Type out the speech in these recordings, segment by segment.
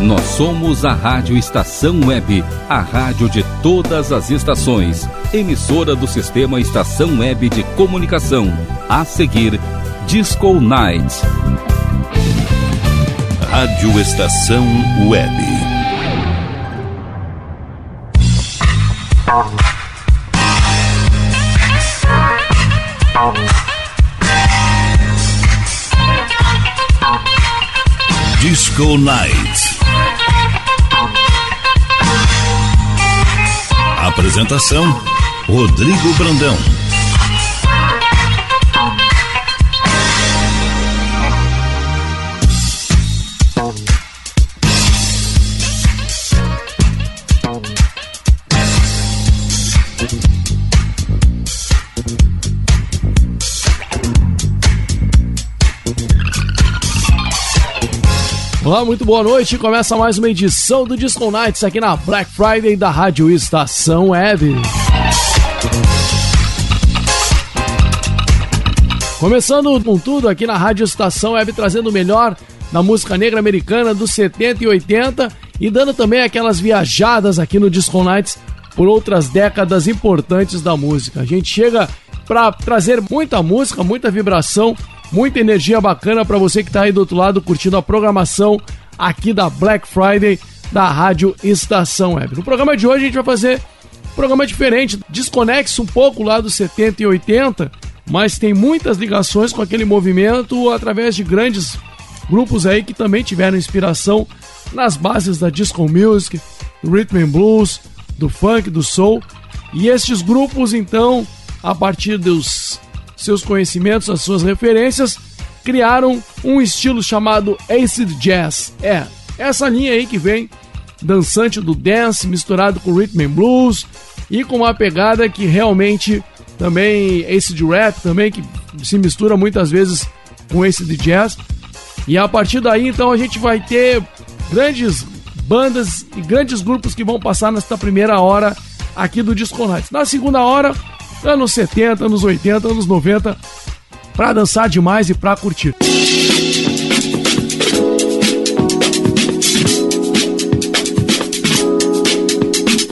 Nós somos a Rádio Estação Web, a rádio de todas as estações. Emissora do Sistema Estação Web de Comunicação. A seguir, Disco Night. Rádio Estação Web. Disco Night. Apresentação: Rodrigo Brandão. Olá, muito boa noite. Começa mais uma edição do Disco Nights aqui na Black Friday da Rádio Estação Web. Começando com tudo aqui na Rádio Estação Web, trazendo o melhor da música negra americana dos 70 e 80 e dando também aquelas viajadas aqui no Disco Nights por outras décadas importantes da música. A gente chega para trazer muita música, muita vibração Muita energia bacana para você que está aí do outro lado curtindo a programação aqui da Black Friday da Rádio Estação Web. No programa de hoje a gente vai fazer um programa diferente, desconexo um pouco lá dos 70 e 80, mas tem muitas ligações com aquele movimento através de grandes grupos aí que também tiveram inspiração nas bases da disco music, do rhythm and blues, do funk, do soul. E estes grupos então, a partir dos seus conhecimentos, as suas referências, criaram um estilo chamado acid jazz. É, essa linha aí que vem dançante do dance misturado com rhythm and blues e com uma pegada que realmente também acid rap também que se mistura muitas vezes com acid jazz. E a partir daí então a gente vai ter grandes bandas e grandes grupos que vão passar nesta primeira hora aqui do Disco Nights. Na segunda hora anos 70, anos 80, anos 90, para dançar demais e para curtir.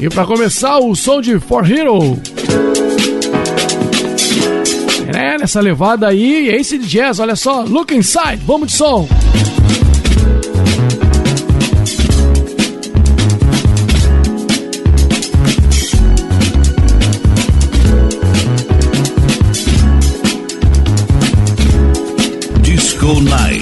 E para começar, o som de For Hero. É, nessa levada aí, esse de jazz, olha só, look inside, vamos de som. Disco Night.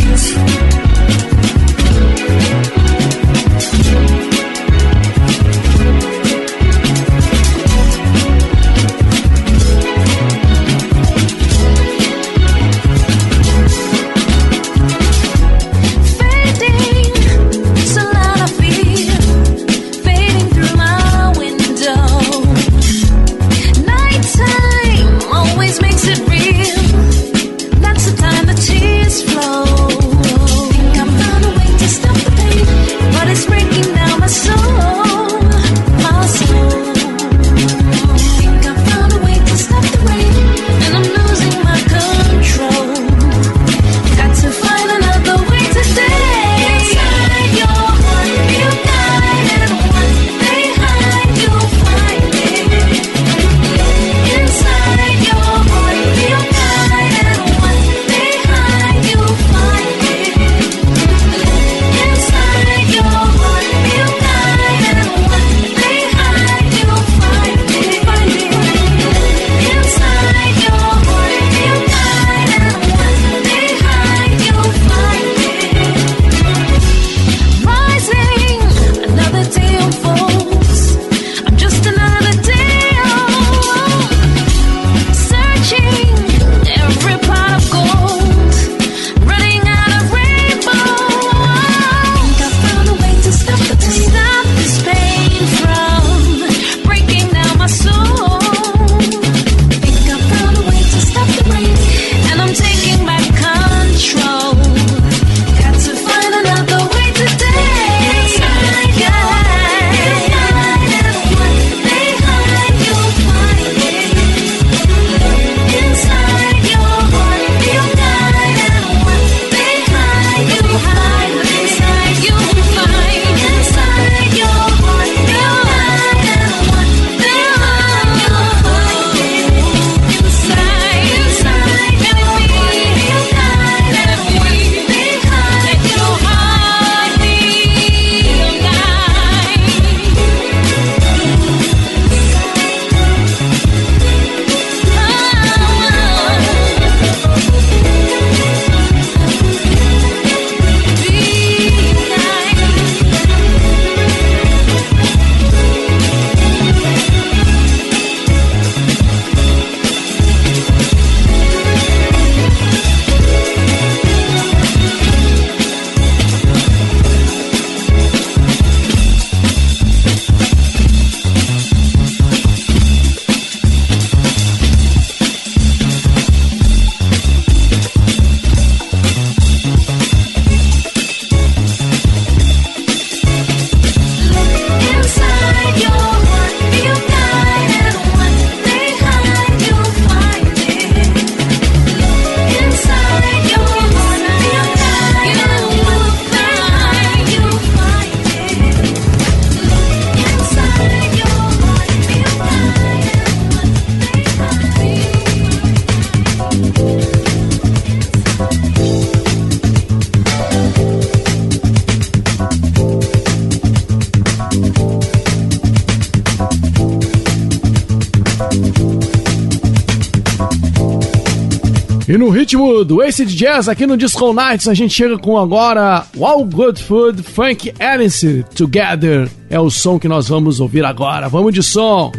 Do Acid Jazz aqui no Disco Nights, a gente chega com agora All Good Food, Frank Alice, Together. É o som que nós vamos ouvir agora. Vamos de som!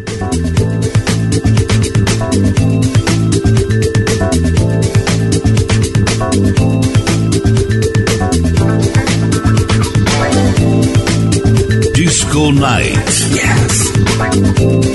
Disco Night. Yes.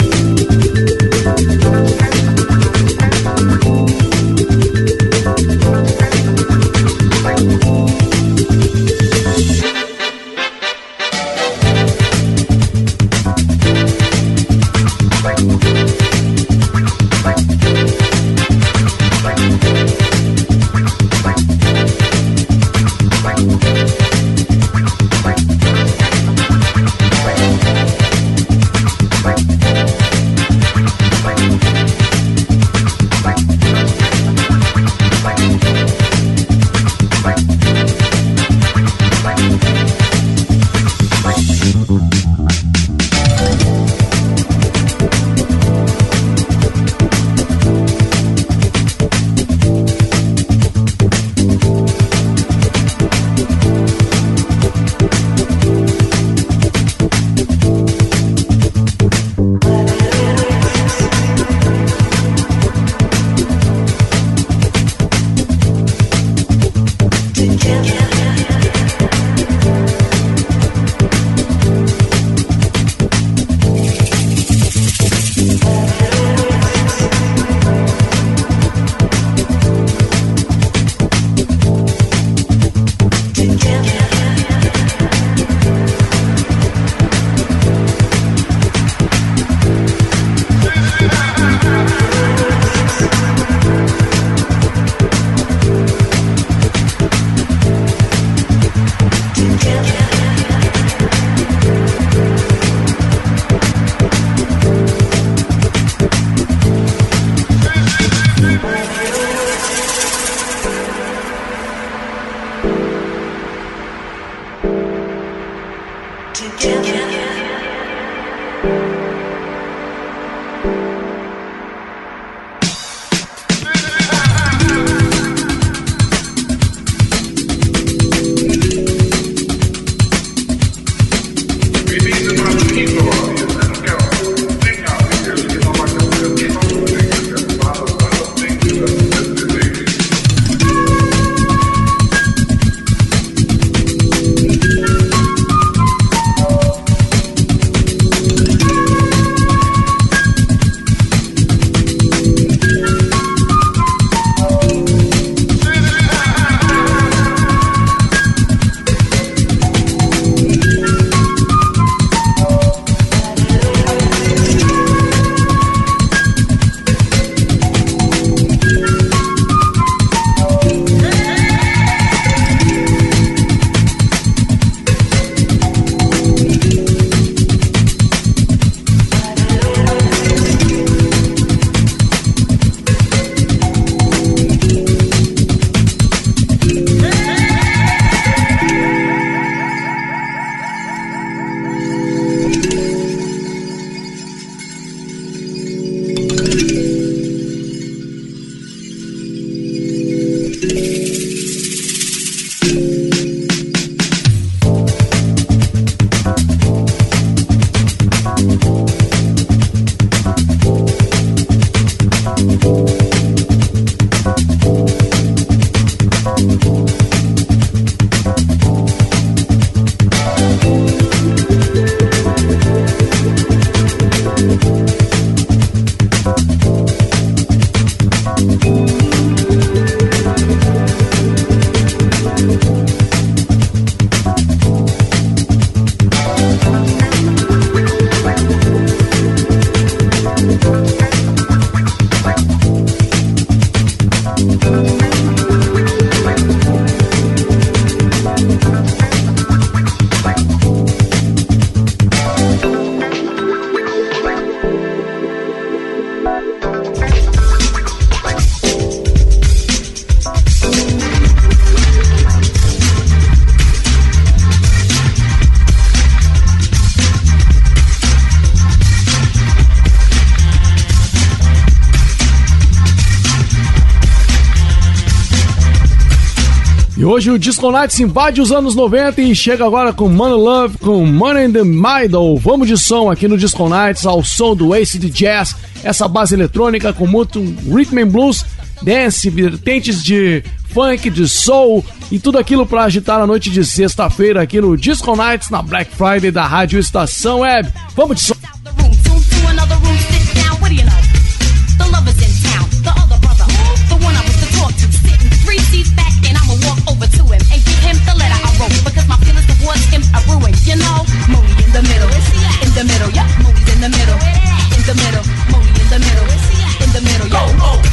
Hoje o Disco Nights invade os anos 90 e chega agora com Money Love, com Money in the Middle. Vamos de som aqui no Disco Nights, ao som do Acid Jazz, essa base eletrônica com muito rhythm and blues, dance, vertentes de funk, de soul e tudo aquilo para agitar a noite de sexta-feira aqui no Disco Nights, na Black Friday da Rádio Estação Web. Vamos de som.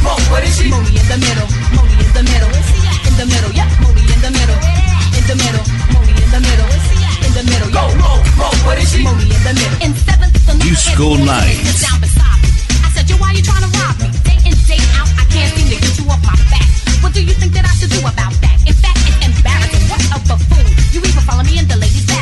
What is she? Modi in the middle, Modi in the middle, in the middle, yeah, in the middle, in the middle, in the middle, in the middle, go, what is she? Modi in the middle. In seventh, the you school nights. I said, yo, why you trying to rob me? Day in, day out, I can't seem to get you off my back. What do you think that I should do about that? In fact, it's embarrassing. What a. You even follow me in the back.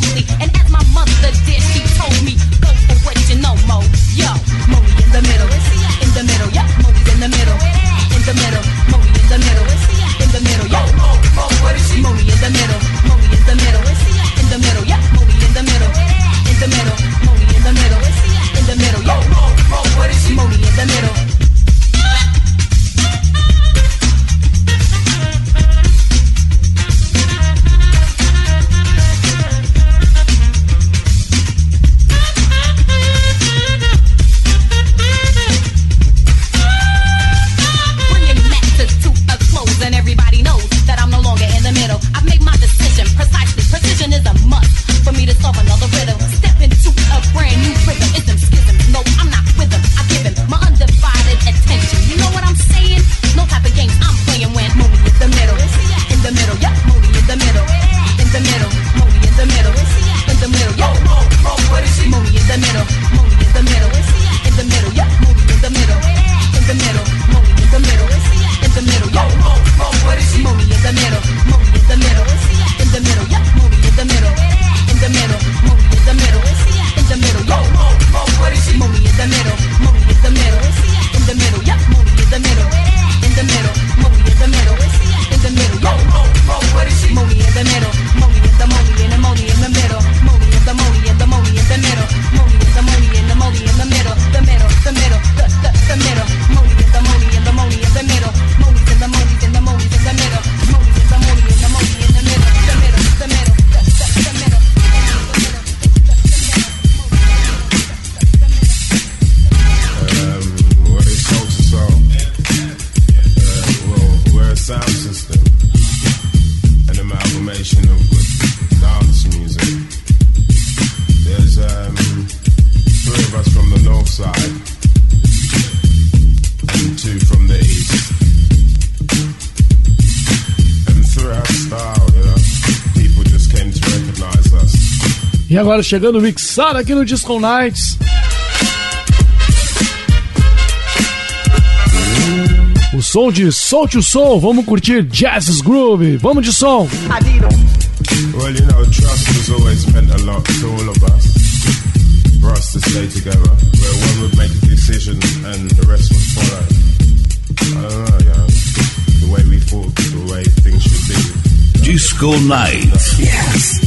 Disco Night. E agora chegando mixado aqui no Disco Nights. O som de Solte o Som, vamos curtir Jazz's Groove, vamos de som. Well, you know, trust has always meant a lot to all of us. For us to stay together, where one would make a decision and the rest would follow. I don't know, yeah. The way we thought, the way things should be. Disco Night. Yes.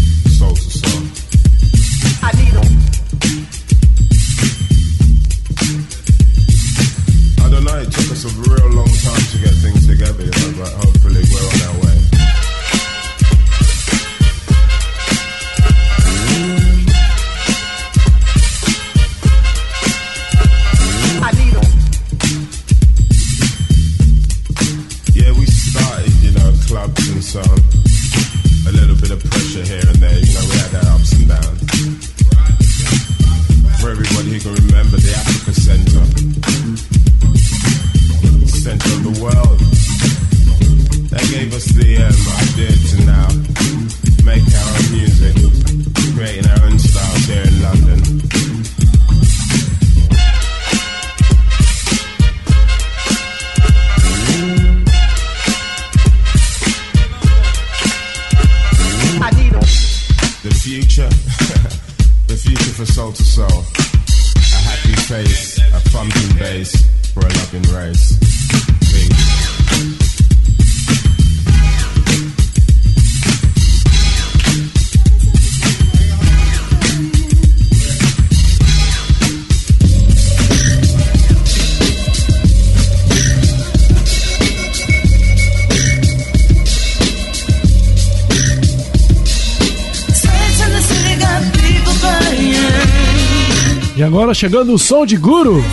Agora chegando o som de Guru.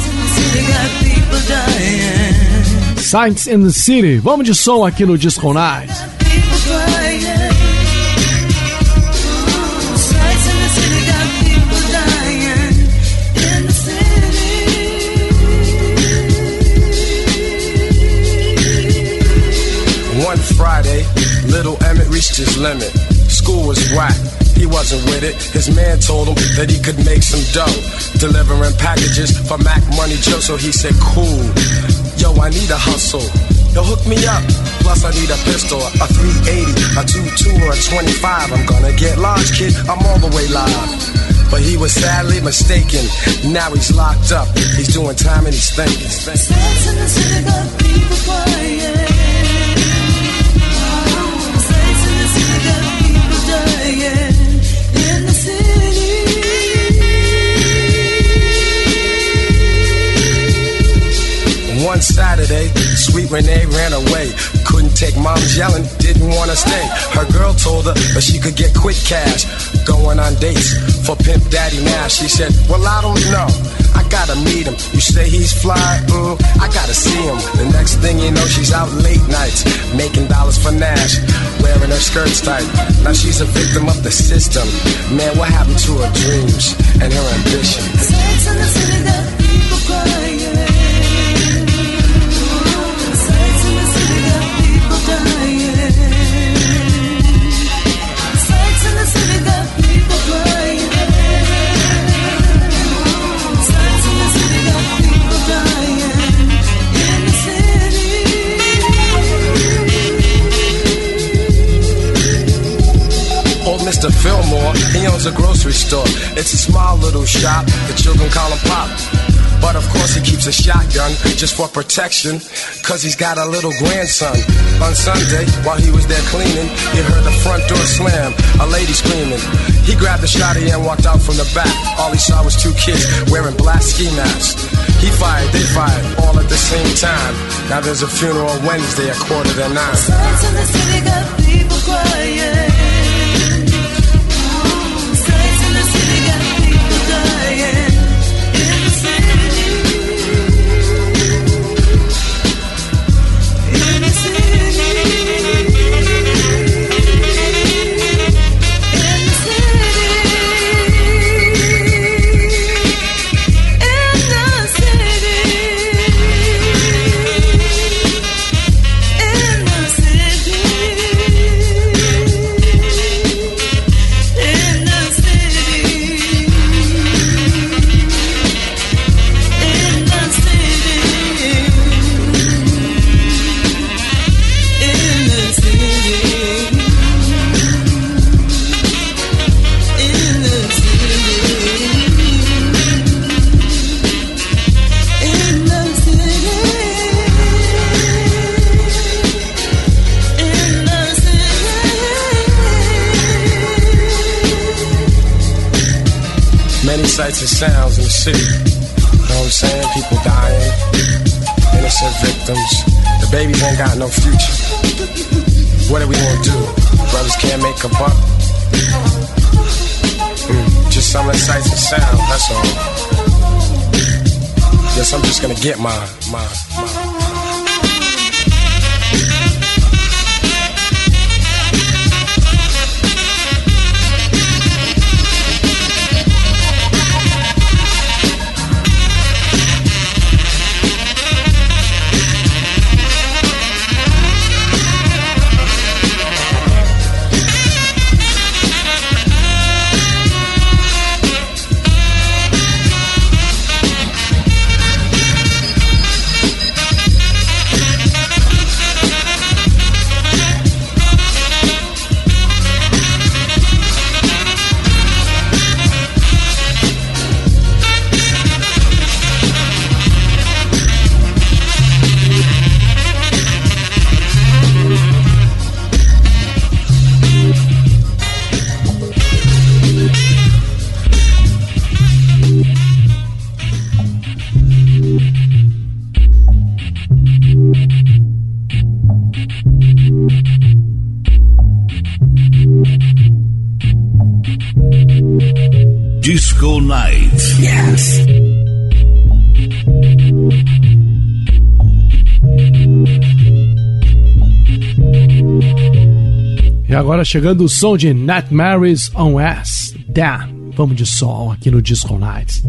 Science in the City. Vamos de som aqui no Disco. One Friday, little Emmett reached his limit. School was whack he wasn't with it. His man told him that he could make some dough. Delivering packages for Mac Money Joe, so he said, cool. Yo, I need a hustle. Yo, hook me up. Plus, I need a pistol, a 380, a 22, or a 25. I'm gonna get large, kid. I'm all the way live. But he was sadly mistaken. Now he's locked up. He's doing time and he's thinking. One Saturday, sweet Renee ran away. Couldn't take mom's yelling, didn't want to stay. Her girl told her that she could get quick cash. Going on dates for Pimp Daddy now. She said, Well, I don't know. I gotta meet him. You say he's fly, mm, I gotta see him. The next thing you know, she's out late nights, making dollars for Nash, wearing her skirts tight. Now she's a victim of the system. Man, what happened to her dreams and her ambition? He owns a grocery store. It's a small little shop, the children call him Pop. But of course he keeps a shotgun just for protection, cause he's got a little grandson. On Sunday, while he was there cleaning, he heard the front door slam, a lady screaming. He grabbed the shotty and walked out from the back. All he saw was two kids wearing black ski masks. He fired, they fired, all at the same time. Now there's a funeral Wednesday at quarter to nine. Signs in the city got people crying. Get mine, mine, chegando o som de Nightmares on S. Dan. Vamos de som aqui no Disco Nights.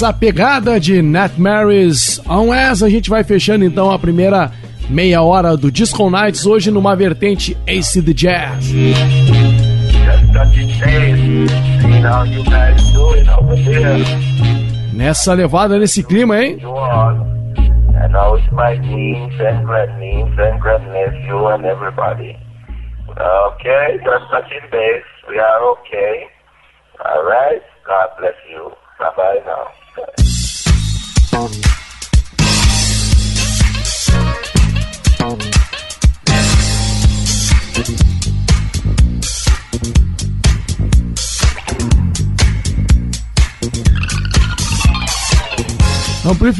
Nessa pegada de Nat Mary's On As, a gente vai fechando então a primeira meia hora do Disco Nights, hoje numa vertente Ace the Jazz. Nessa levada, nesse clima, hein? And now it's my niece and grandniece and grandnephew and everybody. Okay, just touching base. We are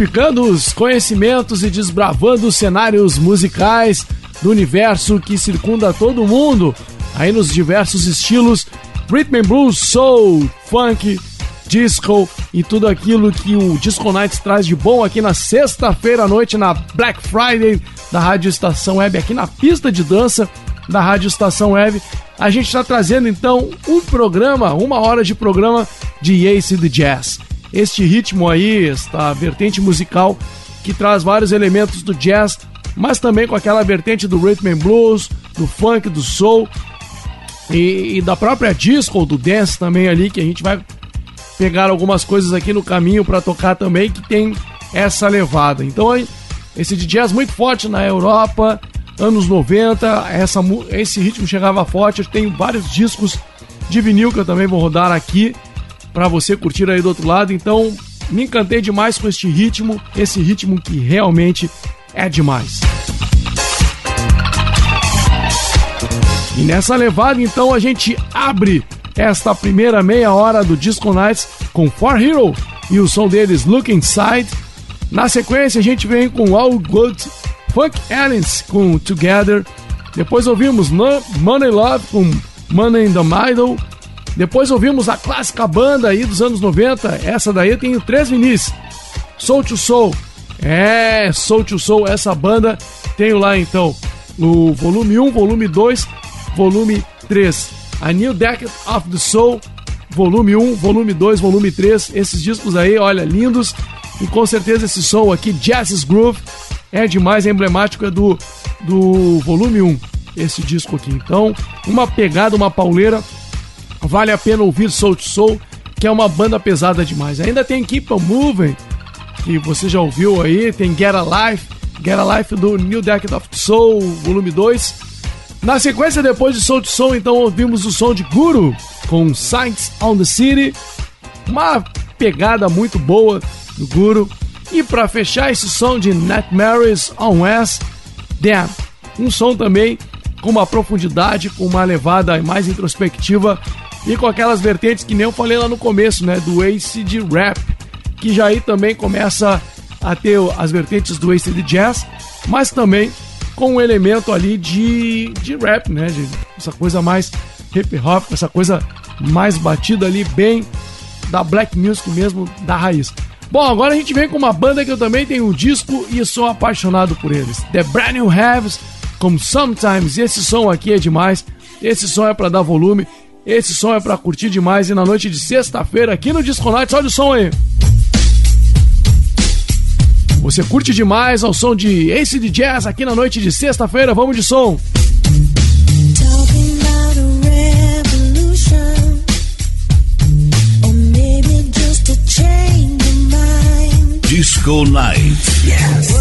Amplificando os conhecimentos e desbravando os cenários musicais do universo que circunda todo mundo, aí nos diversos estilos rhythm and blues, soul, funk, disco e tudo aquilo que o Disco Nights traz de bom aqui na sexta-feira à noite na Black Friday da Rádio Estação Web, aqui na pista de dança da Rádio Estação Web. A gente está trazendo então um programa, uma hora de programa de Ace the Jazz. Este ritmo aí, esta vertente musical que traz vários elementos do jazz, mas também com aquela vertente do rhythm and blues, do funk, do soul e, e da própria disco, do dance também ali, que a gente vai pegar algumas coisas aqui no caminho para tocar também, que tem essa levada. Então, esse de jazz muito forte na Europa, anos 90, essa, esse ritmo chegava forte. Eu tenho vários discos de vinil que eu também vou rodar aqui para você curtir aí do outro lado. Então, me encantei demais com este ritmo, esse ritmo que realmente é demais. E nessa levada, então, a gente abre esta primeira meia hora do Disco Nights com For Hero e o som deles Look Inside. Na sequência, a gente vem com All Good Funk Aliens com Together. Depois ouvimos Money Love com Money in the Middle. Depois ouvimos a clássica banda aí dos anos 90. Essa daí tem três vinis. Soul to Soul. É, Soul to Soul, essa banda. Tenho lá então o volume 1, volume 2 volume 3. A New Decade of the Soul, volume 1, volume 2, volume 3. Esses discos aí, olha, lindos. E com certeza esse som aqui, Jazz's Groove, é demais, é emblemático, é do, do volume 1, esse disco aqui. Então, uma pegada, uma pauleira. Vale a pena ouvir Soul to Soul, que é uma banda pesada demais. Ainda tem Keep On Moving, que você já ouviu aí, tem Get Alive, Get Alive do New Decade of Soul, volume 2. Na sequência, depois de Soul to Soul, então ouvimos o som de Guru com Sights on the City. Uma pegada muito boa do Guru. E para fechar esse som de Nightmares on West, Damn. Um som também com uma profundidade, com uma levada mais introspectiva e com aquelas vertentes que nem eu falei lá no começo, né? Do acid rap, que já aí também começa a ter as vertentes do acid jazz, mas também com um elemento ali de, de rap, né? De essa coisa mais hip hop, essa coisa mais batida ali, bem da black music mesmo, da raiz. Bom, agora a gente vem com uma banda que eu também tenho um disco e sou apaixonado por eles. The Brand New Haves, como Sometimes. E esse som aqui é demais. Esse som é para dar volume. Esse som é para curtir demais. E na noite de sexta-feira aqui no Disco Nights, olha o som aí. Você curte demais ao som de Ace de Jazz aqui na noite de sexta-feira. Vamos de som. Disco Night. Yes.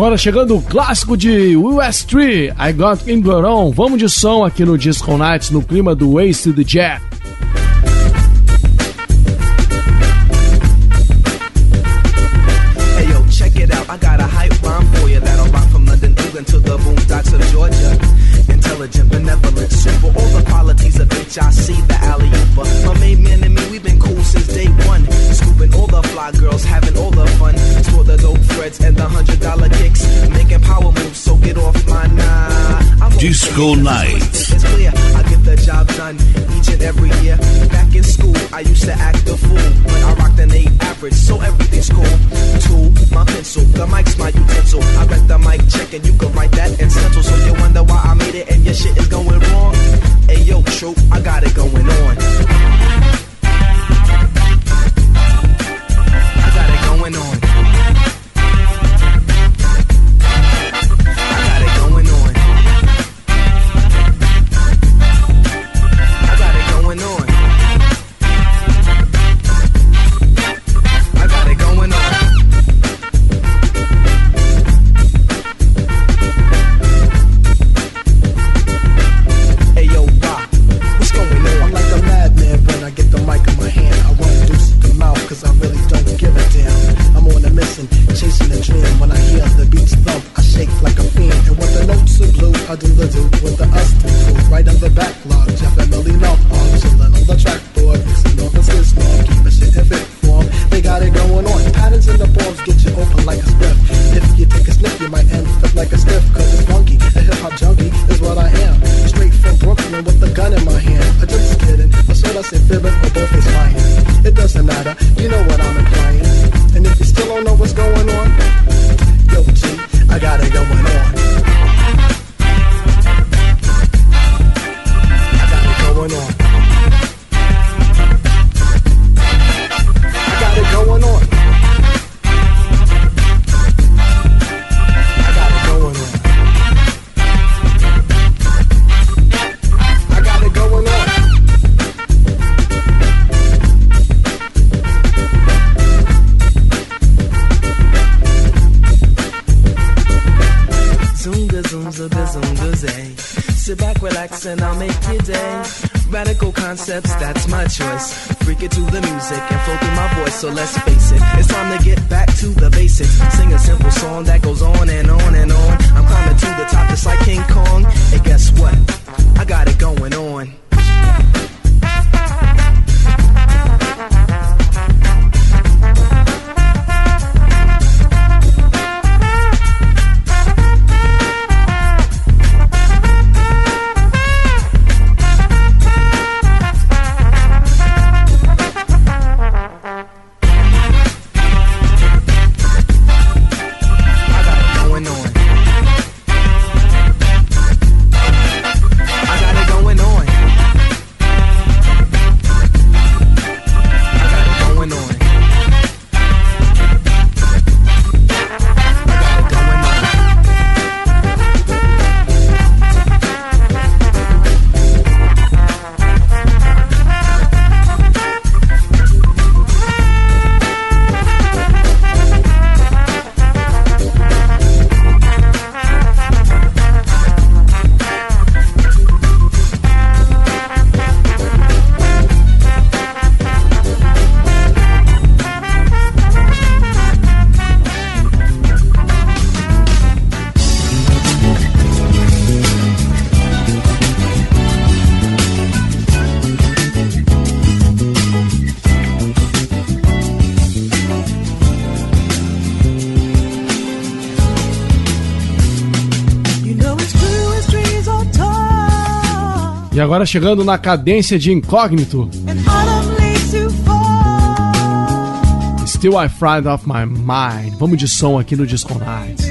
agora chegando o clássico de US3, I Got England On. Vamos de som aqui no Disco Nights, no clima do Wasted Jet. and you can write that. Agora chegando na cadência de incógnito. Still I Fried Off My Mind. Vamos de som aqui no Disco Night.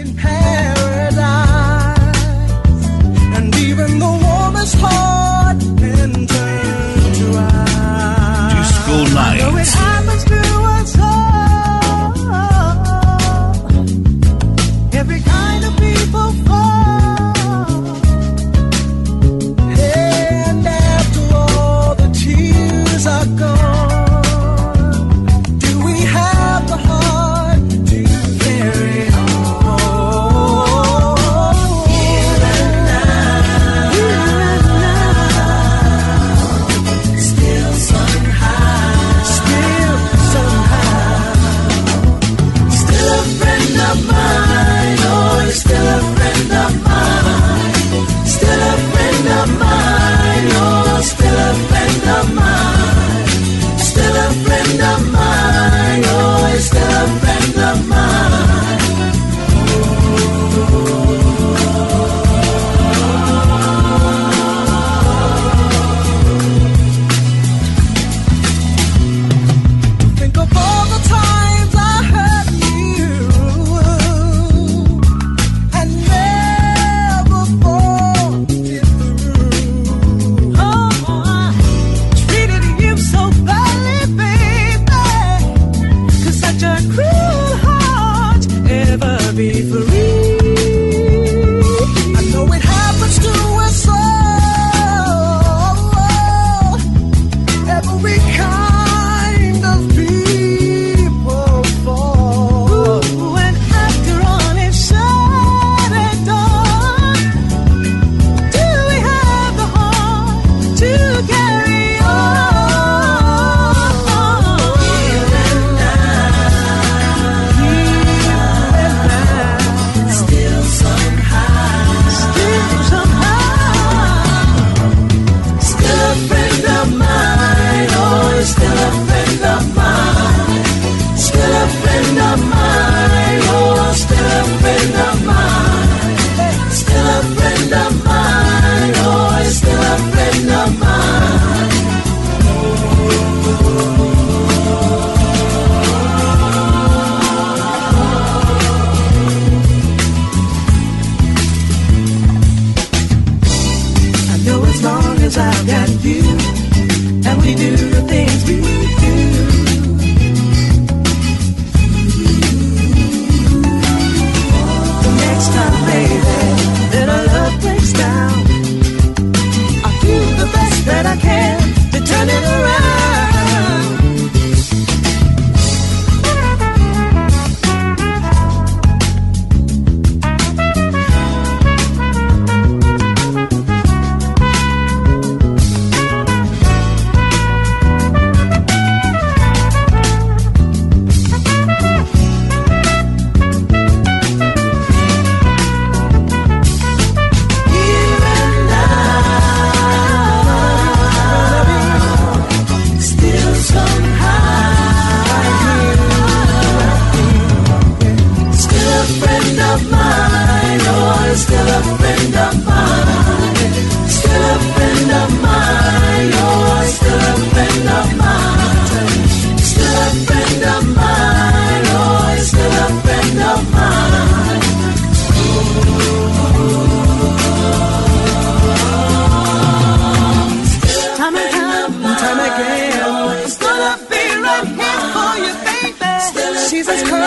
time again. It's gonna be right here for you, baby. Still She's as cold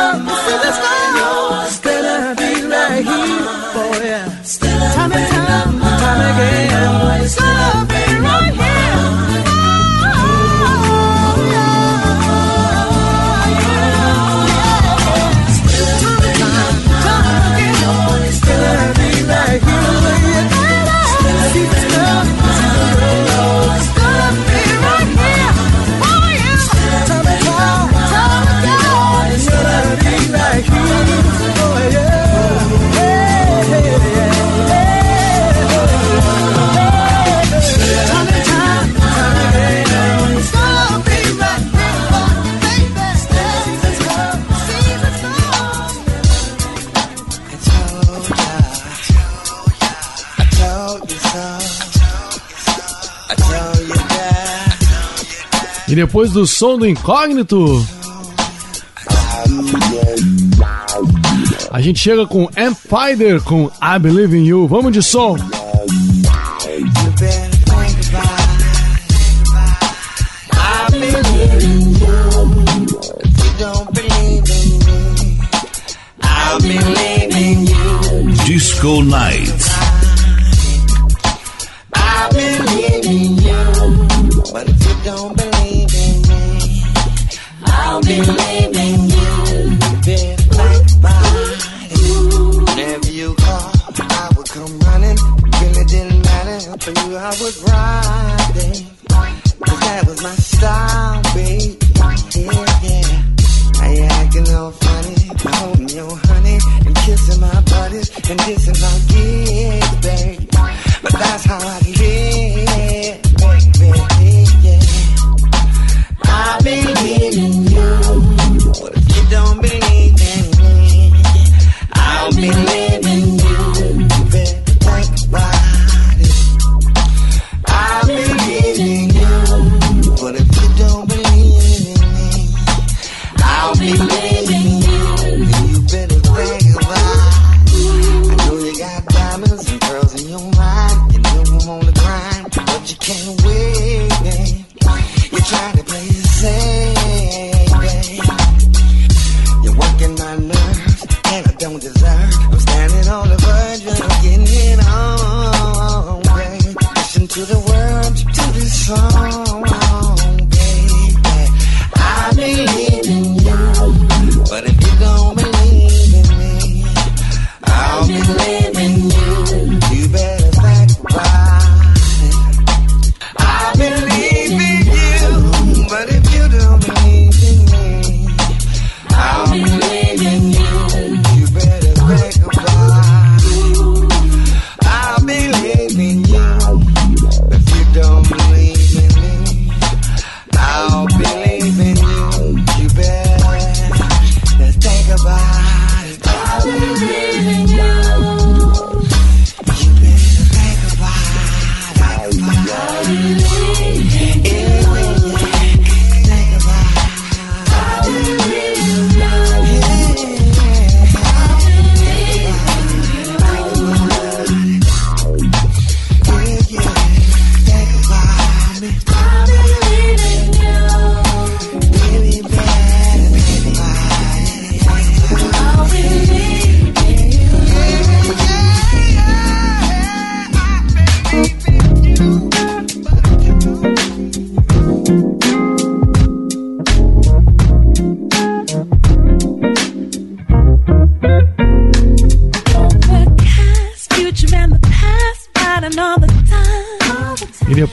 as love. E depois do som do incógnito, a gente chega com Empire com I Believe in You. Vamos de som. Disco Night.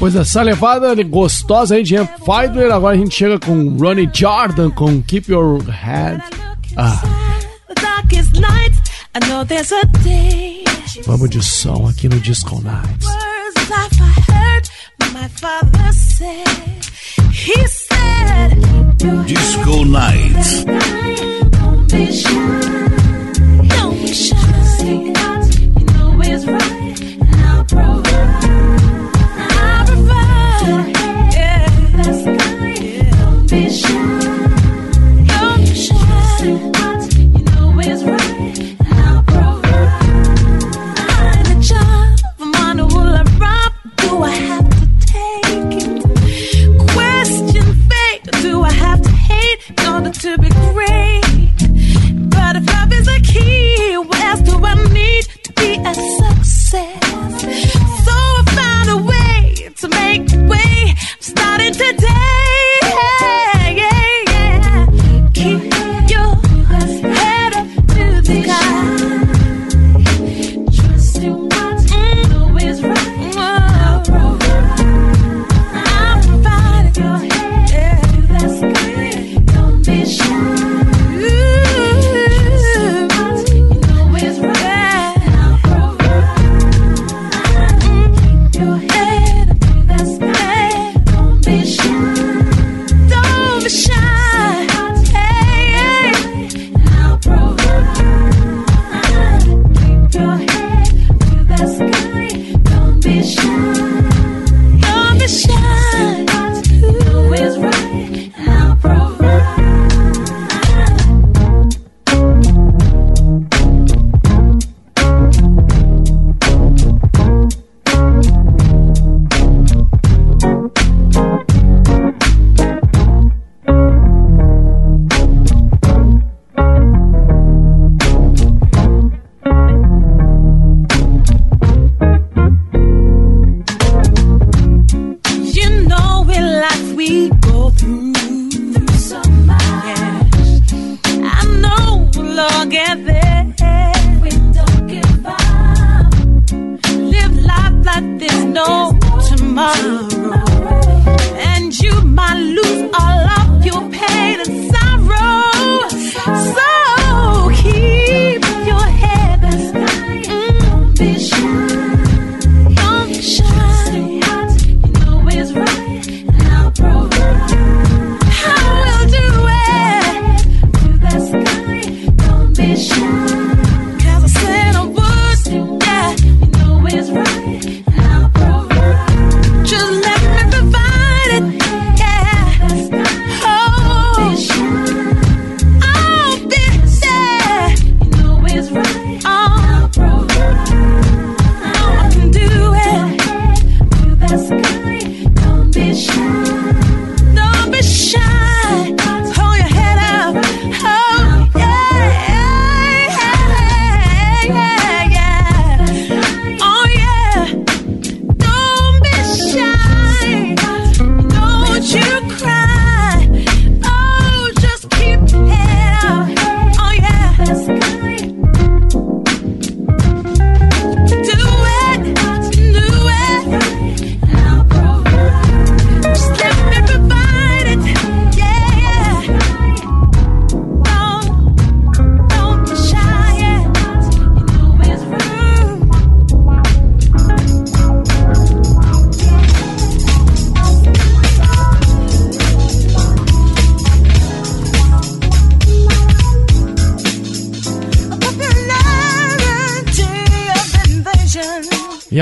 coisa salivada, gostosa aí de Fighter. Agora a gente chega com Ronnie Jordan com Keep Your Head. Ah. Vamos de som aqui no Disco Nights. Disco Nights. Don't be shy. Don't be shy. You know it's right.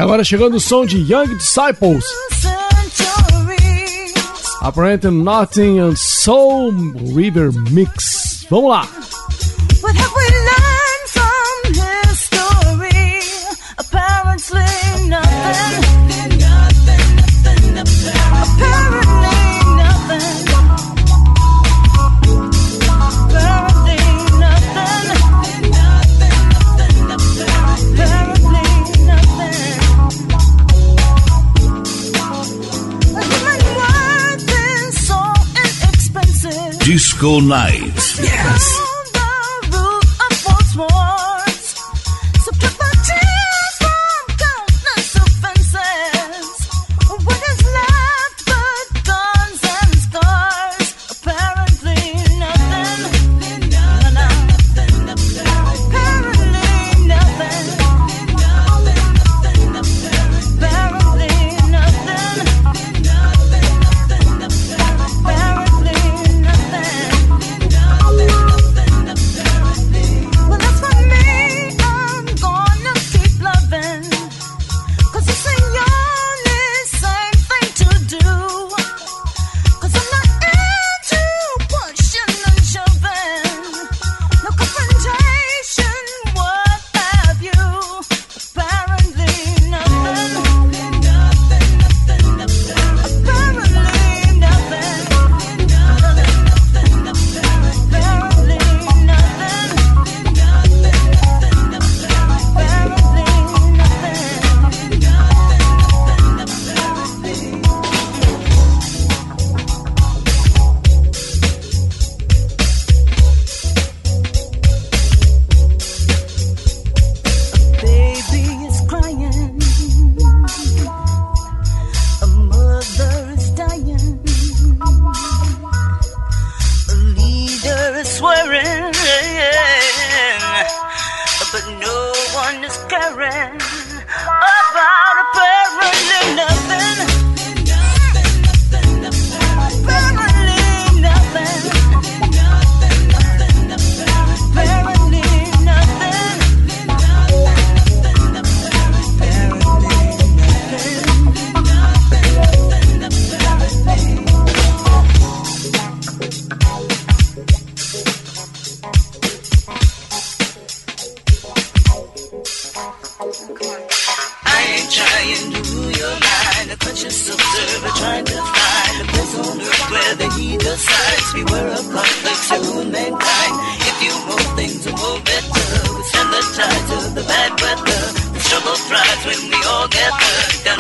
Agora chegando o som de Young Disciples. Apparently Nothing and Soul River Mix. Vamos lá! school nights. Yes.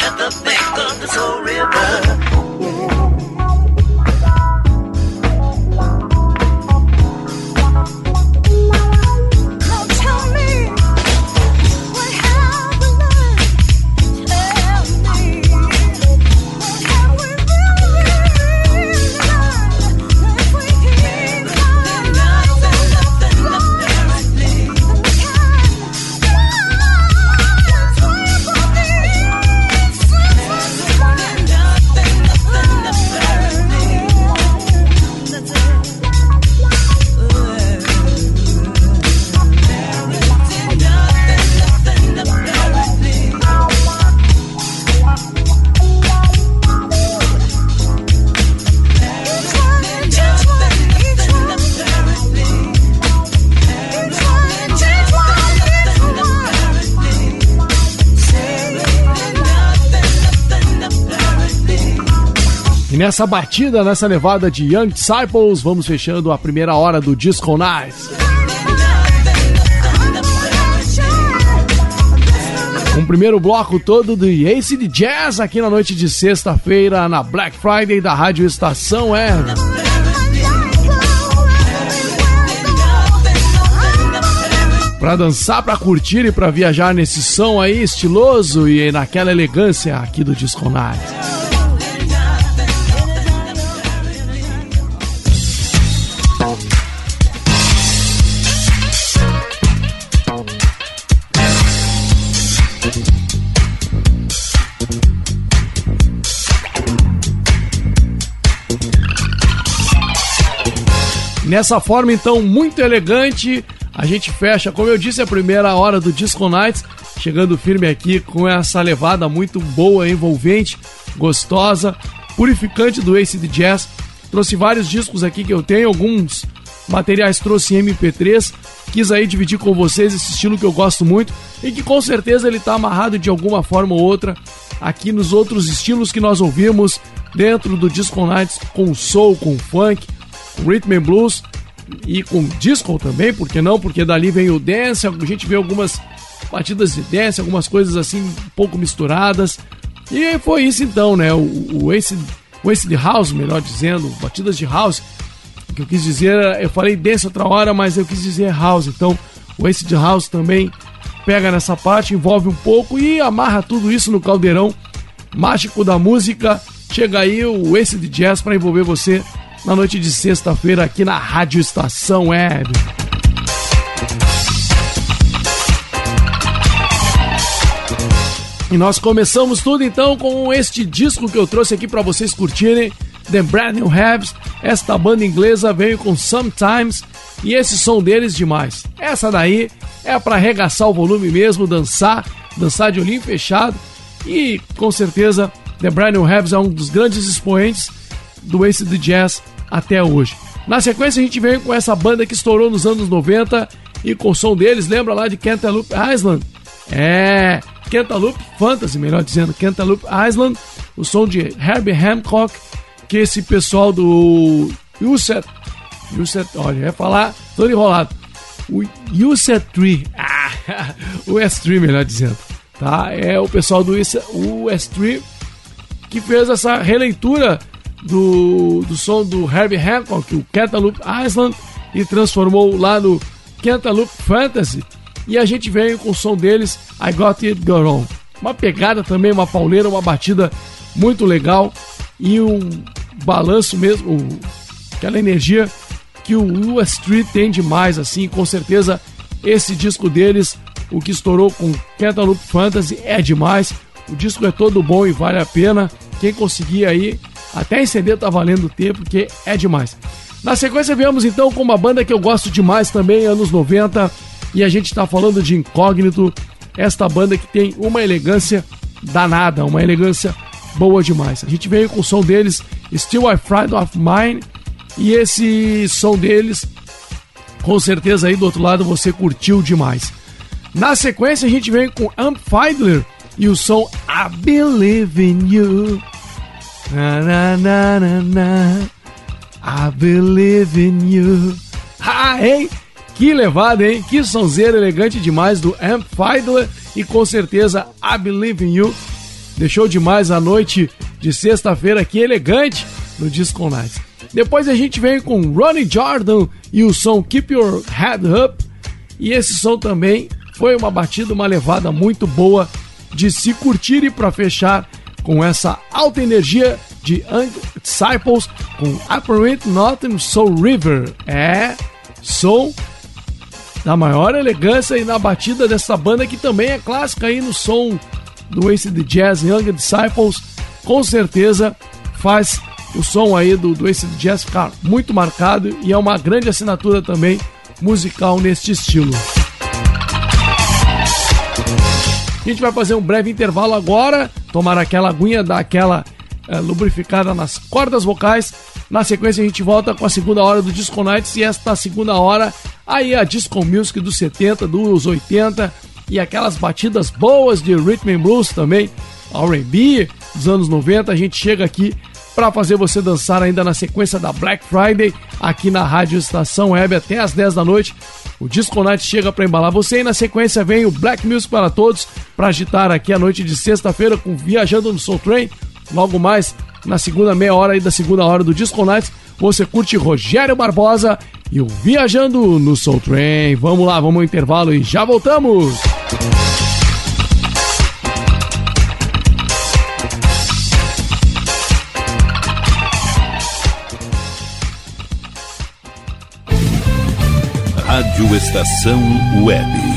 at the bank of this Soul river. Nessa batida, nessa levada de Young Disciples, vamos fechando a primeira hora do Disco Nights. Um primeiro bloco todo do Ace de Jazz aqui na noite de sexta-feira na Black Friday da Rádio Estação Web. Pra dançar, pra curtir e pra viajar nesse som aí estiloso e naquela elegância aqui do Disco Nights. Nessa forma, então, muito elegante, a gente fecha, como eu disse, a primeira hora do Disco Nights, chegando firme aqui com essa levada muito boa, envolvente, gostosa, purificante do Ace de Jazz. Trouxe vários discos aqui que eu tenho, alguns materiais trouxe em MP3. Quis aí dividir com vocês esse estilo que eu gosto muito e que com certeza ele está amarrado de alguma forma ou outra aqui nos outros estilos que nós ouvimos dentro do Disco Nights com soul, com funk, rhythm and blues e com disco também, por que não? Porque dali vem o dance, a gente vê algumas batidas de dance, algumas coisas assim um pouco misturadas. E foi isso então, né? O, o Ace, o Ace de House, melhor dizendo, batidas de house. O que eu quis dizer, eu falei dance outra hora, mas eu quis dizer house. Então, o Ace de House também pega nessa parte, envolve um pouco e amarra tudo isso no caldeirão mágico da música. Chega aí o Ace de Jazz para envolver você na noite de sexta-feira aqui na Rádio Estação Web. E nós começamos tudo então com este disco que eu trouxe aqui para vocês curtirem, The Brand New Habs. Esta banda inglesa veio com Sometimes e esse som deles demais. Essa daí é para arregaçar o volume mesmo, dançar, dançar de olhinho fechado e com certeza The Brand New Habs é um dos grandes expoentes do Ace de Jazz até hoje. Na sequência, a gente vem com essa banda que estourou nos anos 90 e com o som deles, lembra lá de Cantaloupe Island? É, Cantaloupe Fantasy, melhor dizendo, Cantaloupe Island, o som de Herbie Hancock, que esse pessoal do Uset, Uset, olha, ia falar, todo enrolado, o Uset Tree, ah, o West Tree, melhor dizendo, tá? É o pessoal do West Tree que fez essa releitura do, do som do Herbie Hancock, o Cantaloupe Island, e transformou lá no Cantaloupe Fantasy. E a gente veio com o som deles, I Got It Go On. Uma pegada também, uma pauleira, uma batida muito legal e um balanço mesmo, aquela energia que o US Street tem demais, assim, com certeza esse disco deles o que estourou com Cantaloupe Fantasy é demais. O disco é todo bom e vale a pena. Quem conseguir aí, até CD tá valendo o tempo, porque é demais. Na sequência, viemos então com uma banda que eu gosto demais também, anos 90, e a gente tá falando de Incógnito, esta banda que tem uma elegância danada, uma elegância boa demais. A gente veio com o som deles, Still I Fried of Mine, e esse som deles, com certeza aí do outro lado você curtiu demais. Na sequência a gente vem com Amp Fiedler e o som I Believe in You. Na, na, na, na. I Believe in You. Ah, hein? Que levada, hein? Que sonzeira elegante demais do Amp Fiedler e com certeza I Believe in You. Deixou demais a noite de sexta-feira que elegante no Disco Nights. Depois a gente vem com Ronnie Jordan e o som Keep Your Head Up. E esse som também foi uma batida, uma levada muito boa de se curtir e para fechar com essa alta energia de Disciples com Apparent Nothing Soul River. É som da maior elegância e na batida dessa banda que também é clássica aí no som do Ace de Jazz Young Disciples. Com certeza faz o som aí do, do Ace de Jazz ficar muito marcado e é uma grande assinatura também musical neste estilo. A gente vai fazer um breve intervalo agora, tomar aquela aguinha, dar aquela é, lubrificada nas cordas vocais. Na sequência a gente volta com a segunda hora do Disco Nights e esta segunda hora aí a Disco Music dos 70, dos 80 e aquelas batidas boas de Rhythm and Blues também, R&B dos anos 90. A gente chega aqui para fazer você dançar ainda na sequência da Black Friday aqui na Rádio Estação Web até às 10 da noite. O Disco Night chega para embalar você e na sequência vem o Black Music para todos para agitar aqui a noite de sexta-feira com Viajando no Soul Train. Logo mais na segunda meia hora e da segunda hora do Disco Night, você curte Rogério Barbosa e o Viajando no Soul Train. Vamos lá, vamos ao intervalo e já voltamos. Rádio Estação Web.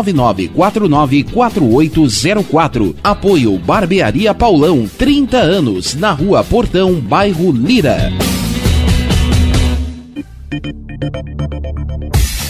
99494804. Apoio Barbearia Paulão, 30 anos, na Rua Portão, bairro Lira.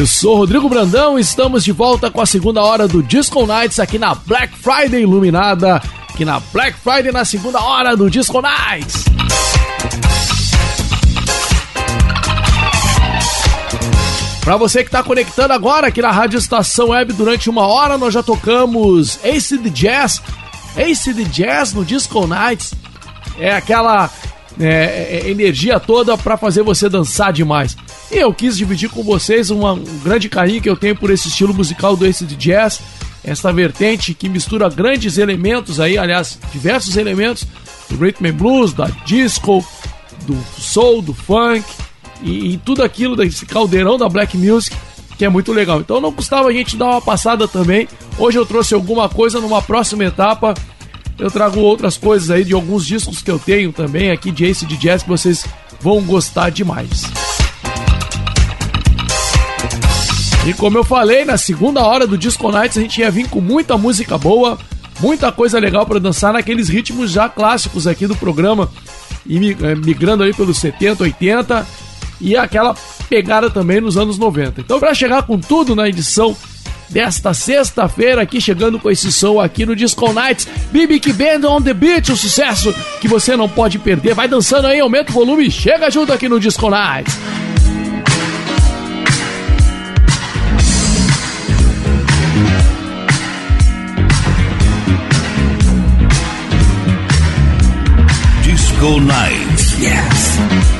Eu sou Rodrigo Brandão, estamos de volta com a segunda hora do Disco Nights aqui na Black Friday iluminada, aqui na Black Friday na segunda hora do Disco Nights. Para você que está conectando agora aqui na Rádio Estação Web durante uma hora, nós já tocamos Ace the Jazz, Ace the Jazz no Disco Nights. É aquela é, é, energia toda para fazer você dançar demais. E eu quis dividir com vocês uma, um grande carinho que eu tenho por esse estilo musical do Ace de Jazz, essa vertente que mistura grandes elementos aí, aliás, diversos elementos do rhythm and blues, da disco, do soul, do funk e, e tudo aquilo desse caldeirão da black music que é muito legal. Então não custava a gente dar uma passada também. Hoje eu trouxe alguma coisa numa próxima etapa. Eu trago outras coisas aí de alguns discos que eu tenho também aqui de Ace de Jazz que vocês vão gostar demais. E como eu falei, na segunda hora do Disco Nights a gente ia vir com muita música boa, muita coisa legal para dançar naqueles ritmos já clássicos aqui do programa, e eh, migrando aí pelos 70, 80 e aquela pegada também nos anos 90. Então, para chegar com tudo na edição desta sexta-feira, aqui chegando com esse som aqui no Disco Nights, BB Band on the Beat, o um sucesso que você não pode perder. Vai dançando aí, aumenta o volume, chega junto aqui no Disco Nights. Disco Night. Yes.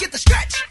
get the stretch.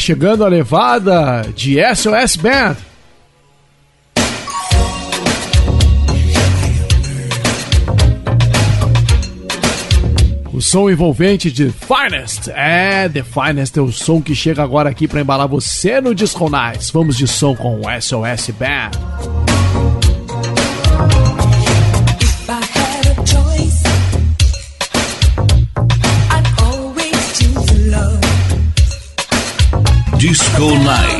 chegando a levada de SOS Band. O som envolvente de Finest. É, The Finest é o som que chega agora aqui para embalar você no Disco Nights. Vamos de som com SOS Band. Disco Night.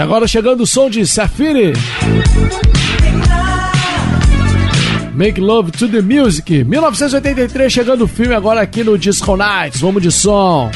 E agora chegando o som de Safiri. Make Love to the Music. 1983 chegando o filme agora aqui no Disco Nights. Vamos de som.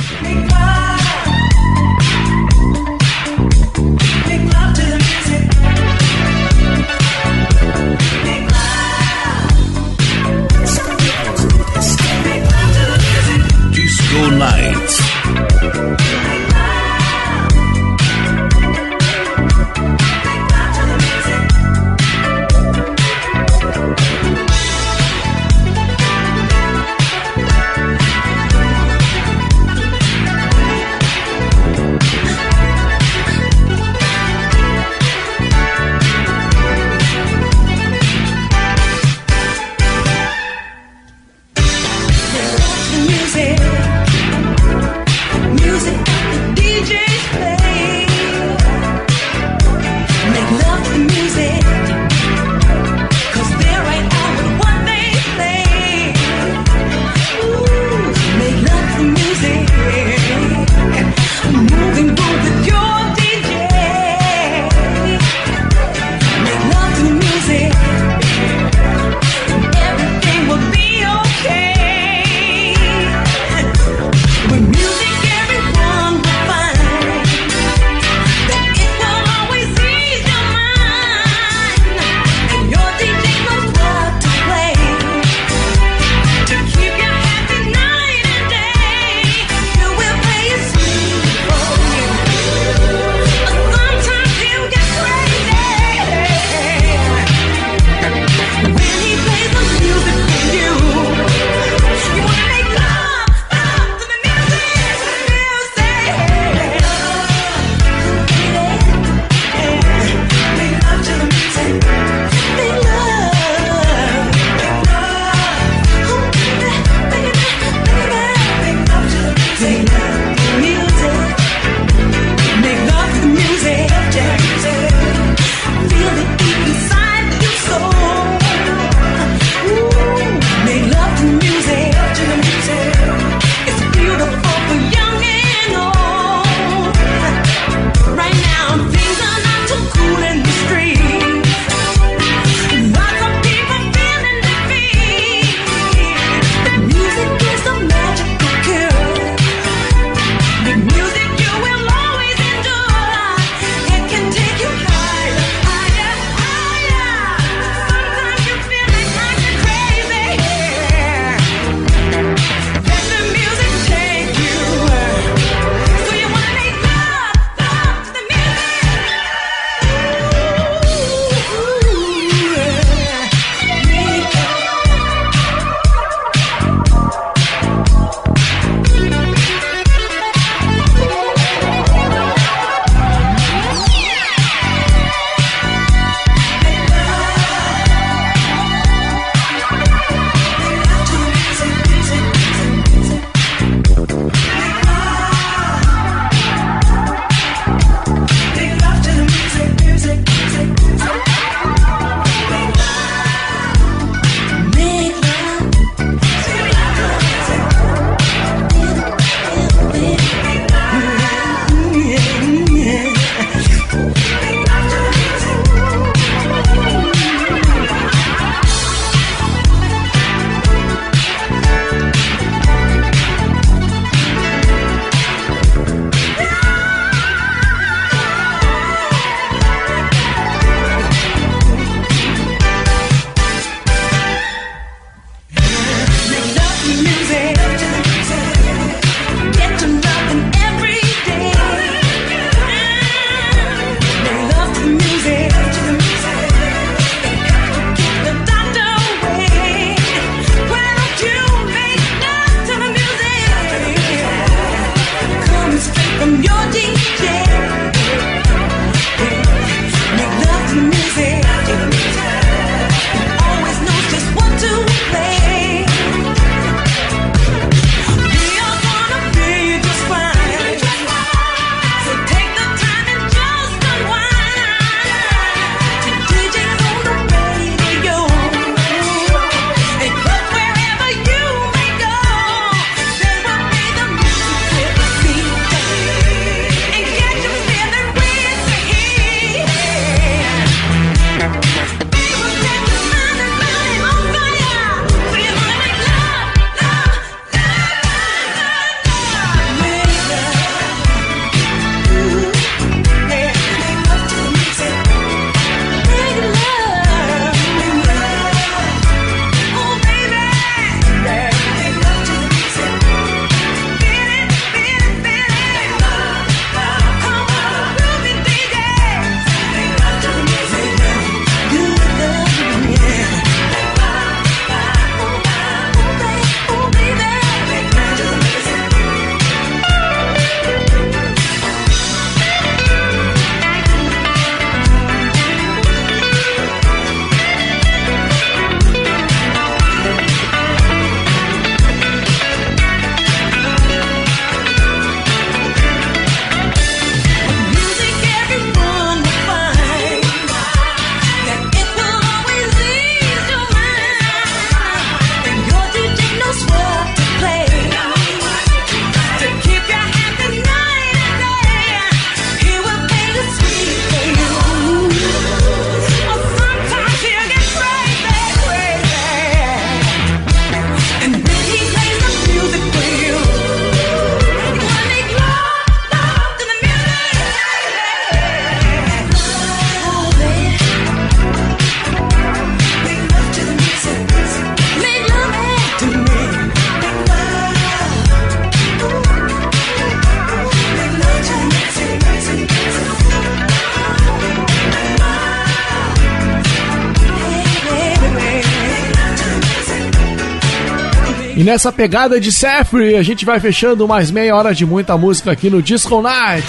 E nessa pegada de Sefri, a gente vai fechando mais meia hora de muita música aqui no Disco Night.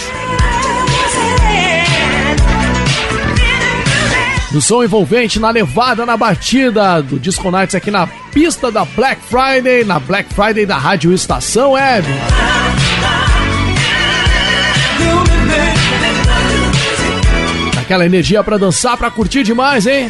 No som envolvente, na levada, na batida do Disco Nights aqui na pista da Black Friday, na Black Friday da Rádio Estação Web. Aquela energia para dançar, para curtir demais, hein?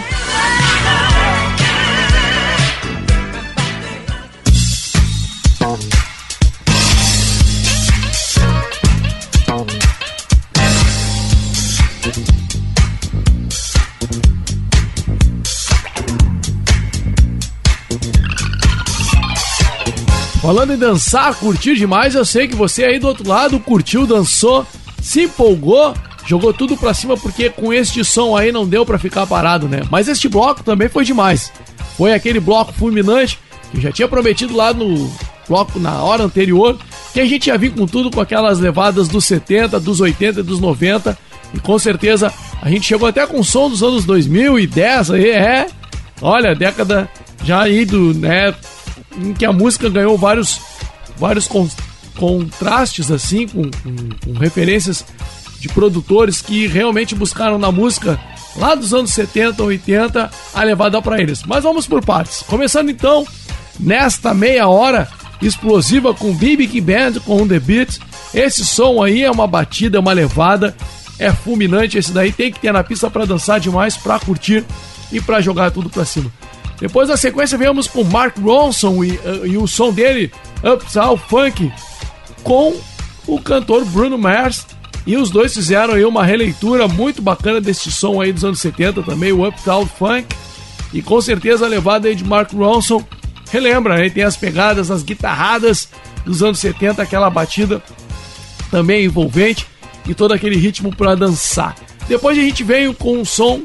Falando em dançar, curtir demais, eu sei que você aí do outro lado curtiu, dançou, se empolgou, jogou tudo pra cima porque com este som aí não deu pra ficar parado, né? Mas este bloco também foi demais. Foi aquele bloco fulminante que eu já tinha prometido lá no bloco na hora anterior, que a gente ia vir com tudo com aquelas levadas dos 70, dos 80 e dos 90. E com certeza a gente chegou até com o som dos anos 2010 aí, é. Olha, década já ido, né? Em que a música ganhou vários, vários con contrastes, assim, com, com, com referências de produtores que realmente buscaram na música lá dos anos 70, 80 a levada para eles. Mas vamos por partes. Começando então nesta meia hora explosiva com BB Band com The Beat. Esse som aí é uma batida, é uma levada, é fulminante esse daí, tem que ter na pista para dançar demais, para curtir e para jogar tudo para cima. Depois na sequência viemos com Mark Ronson e, uh, e o som dele, Uptown Funk, com o cantor Bruno Mars. E os dois fizeram aí uma releitura muito bacana desse som aí dos anos 70 também, o Uptown Funk. E com certeza a levada aí de Mark Ronson relembra, né? Tem as pegadas, as guitarradas dos anos 70, aquela batida também envolvente e todo aquele ritmo para dançar. Depois a gente veio com um som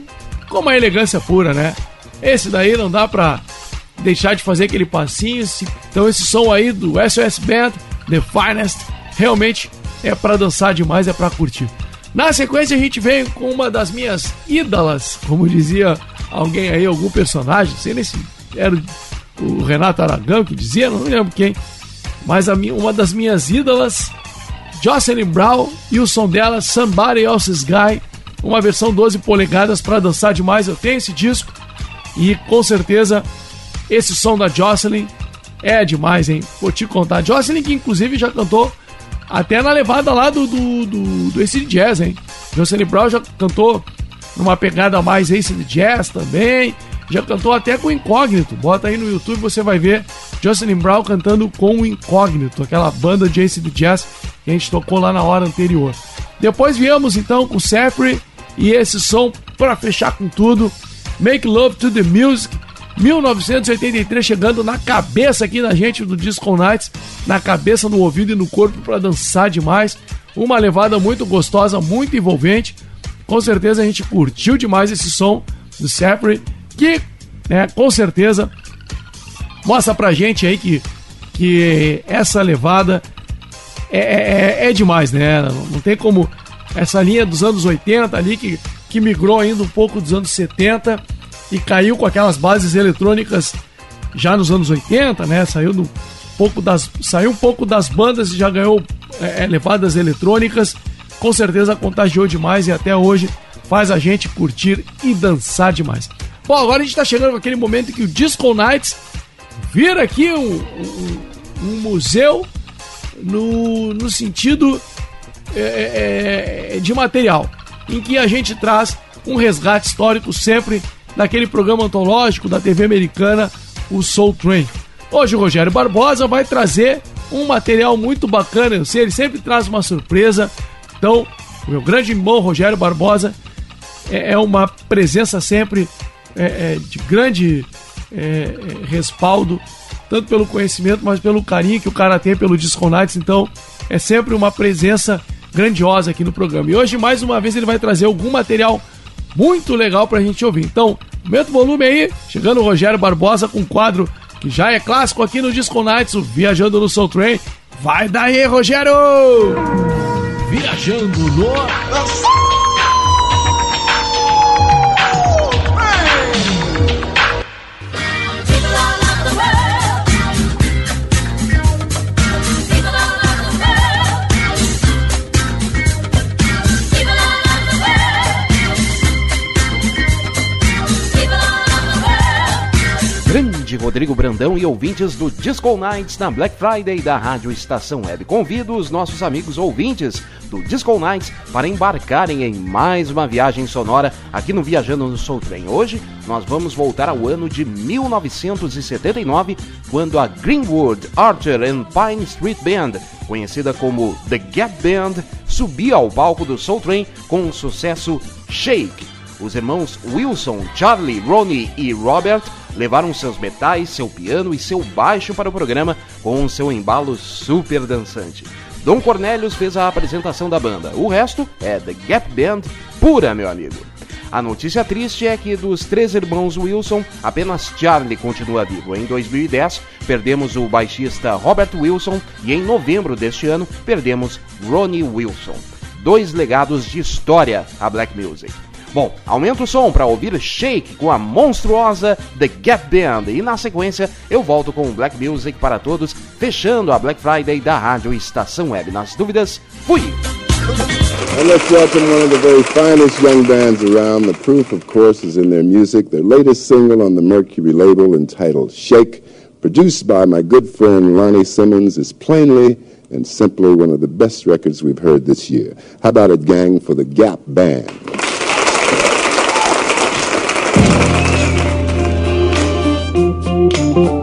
com uma elegância pura, né? Esse daí não dá pra deixar de fazer aquele passinho. Então esse som aí do SOS Band, The Finest, realmente é para dançar demais, é para curtir. Na sequência a gente vem com uma das minhas ídolas, como dizia alguém aí, algum personagem, não sei nem se era o Renato Aragão que dizia, não lembro quem, mas a minha, uma das minhas ídolas, Jocelyn Brown, e o som dela, Somebody Else's Guy, uma versão 12 polegadas para dançar demais. Eu tenho esse disco, e com certeza esse som da Jocelyn é demais, hein? Vou te contar. Jocelyn que inclusive já cantou até na levada lá do, do, do, do Ace Jazz, hein? Jocelyn Brown já cantou numa pegada mais Ace Jazz também. Já cantou até com o Incógnito. Bota aí no YouTube você vai ver Jocelyn Brown cantando com o Incógnito, aquela banda de Ace Jazz que a gente tocou lá na hora anterior. Depois viemos então com Separate e esse som para fechar com tudo Make Love to the Music, 1983, chegando na cabeça aqui da gente do Disco Nights, na cabeça, no ouvido e no corpo para dançar demais. Uma levada muito gostosa, muito envolvente. Com certeza a gente curtiu demais esse som do Separate, que, né, com certeza mostra pra gente aí que, que essa levada é, é, é, é demais, né? Não tem como essa linha dos anos 80 ali que que migrou ainda um pouco dos anos 70 e caiu com aquelas bases eletrônicas já nos anos 80, né? Saiu do pouco das saiu um pouco das bandas e já ganhou é, é, levadas eletrônicas. Com certeza contagiou demais e até hoje faz a gente curtir e dançar demais. Bom, agora a gente está chegando naquele momento que o Disco Nights vira aqui um, um, um museu no, no sentido é, é, é de material em que a gente traz um resgate histórico sempre daquele programa antológico da TV americana, o Soul Train. Hoje o Rogério Barbosa vai trazer um material muito bacana, eu sei, ele sempre traz uma surpresa. Então, o meu grande irmão Rogério Barbosa é, é uma presença sempre é, é, de grande é, é, respaldo, tanto pelo conhecimento, mas pelo carinho que o cara tem pelo Disco Nights. Então, é sempre uma presença grandiosa aqui no programa. E hoje, mais uma vez, ele vai trazer algum material muito legal pra gente ouvir. Então, aumenta o volume aí, chegando o Rogério Barbosa com um quadro que já é clássico aqui no Disco Nights, o Viajando no Soul Train. Vai daí, Rogério! Viajando no... de Rodrigo Brandão e ouvintes do Disco Nights na Black Friday da Rádio Estação Web. Convido os nossos amigos ouvintes do Disco Nights para embarcarem em mais uma viagem sonora aqui no Viajando no Soul Train. Hoje nós vamos voltar ao ano de 1979, quando a Greenwood Archer and Pine Street Band, conhecida como The Gap Band, subia ao palco do Soul Train com o sucesso Shake. Os irmãos Wilson, Charlie, Ronnie e Robert levaram seus metais, seu piano e seu baixo para o programa com seu embalo super dançante. Dom Cornelius fez a apresentação da banda. O resto é The Gap Band pura, meu amigo. A notícia triste é que dos três irmãos Wilson, apenas Charlie continua vivo. Em 2010, perdemos o baixista Robert Wilson e em novembro deste ano, perdemos Ronnie Wilson. Dois legados de história à Black Music. Bom, aumenta o som para ouvir Shake com a monstruosa The Gap Band e na sequência eu volto com Black Music para todos, fechando a Black Friday da Rádio Estação Web. Nas dúvidas, fui! And let's welcome one of the very finest young bands around. The proof, of course, is in their music. Their latest single on the Mercury label, entitled Shake, produced by my good friend Lonnie Simmons, is plainly and simply one of the best records we've heard this year. How about it, gang, for the Gap Band?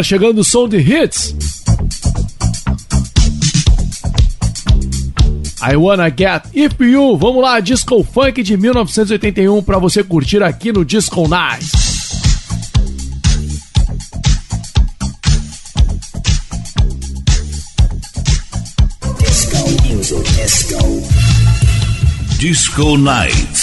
Agora chegando o som de hits. I Wanna Get If You. Vamos lá, Disco Funk de 1981 para você curtir aqui no Disco Night. Disco disco. Disco night.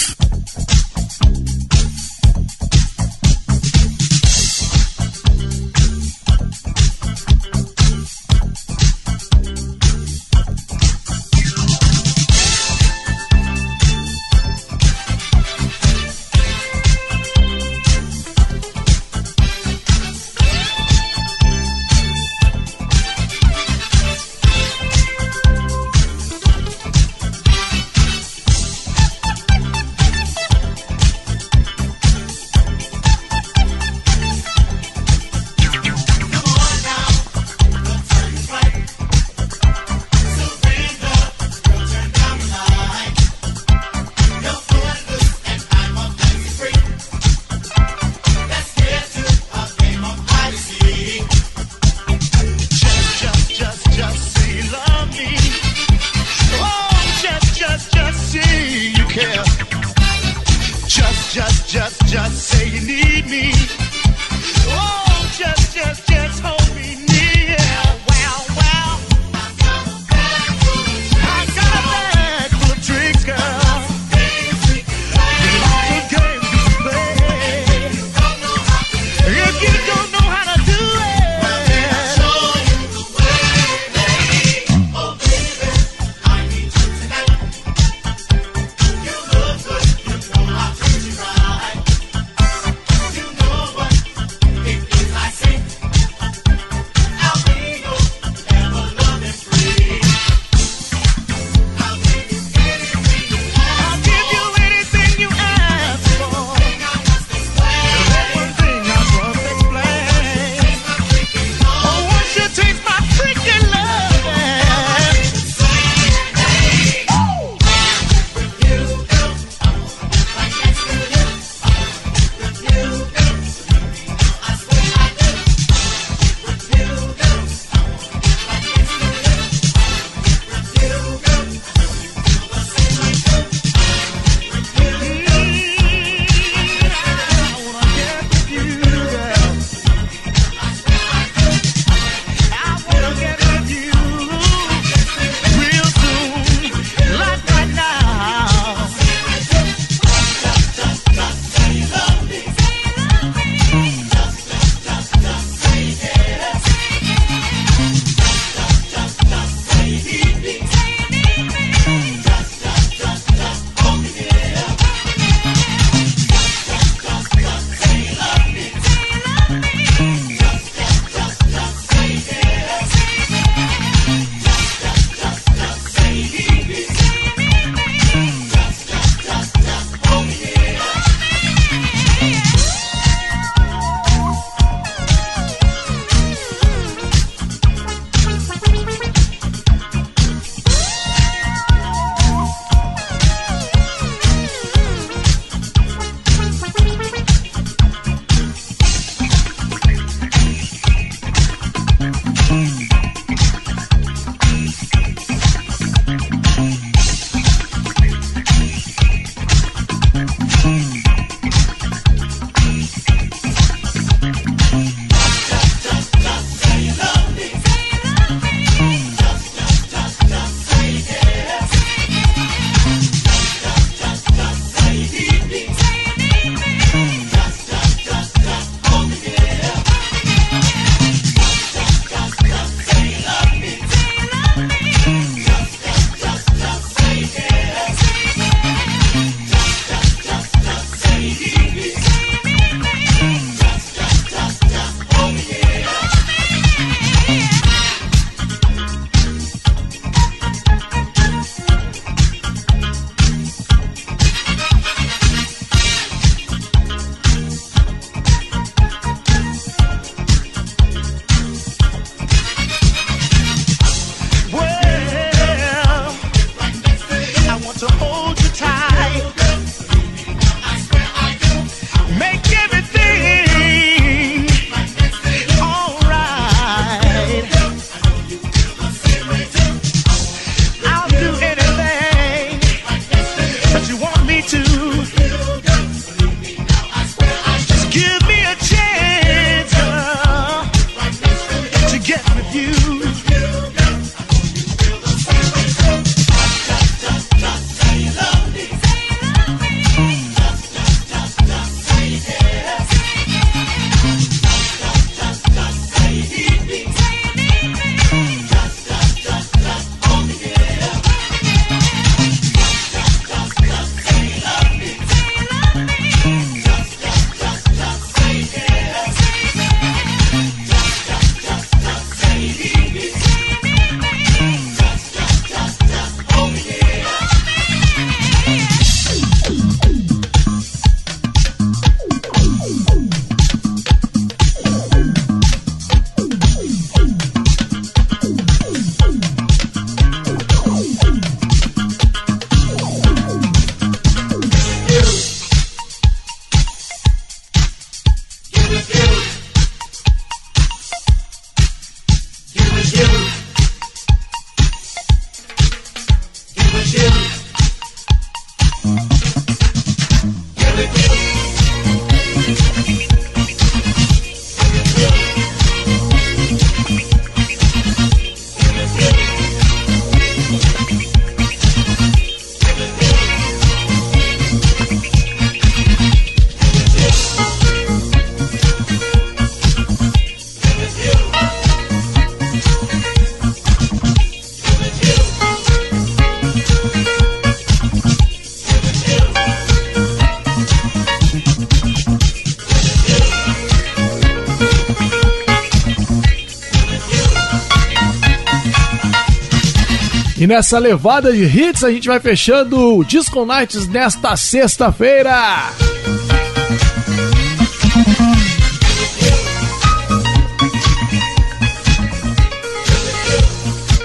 E nessa levada de hits, a gente vai fechando o Disco Nights nesta sexta-feira.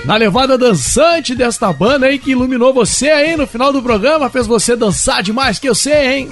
Na levada dançante desta banda aí que iluminou você aí no final do programa, fez você dançar demais que eu sei, hein?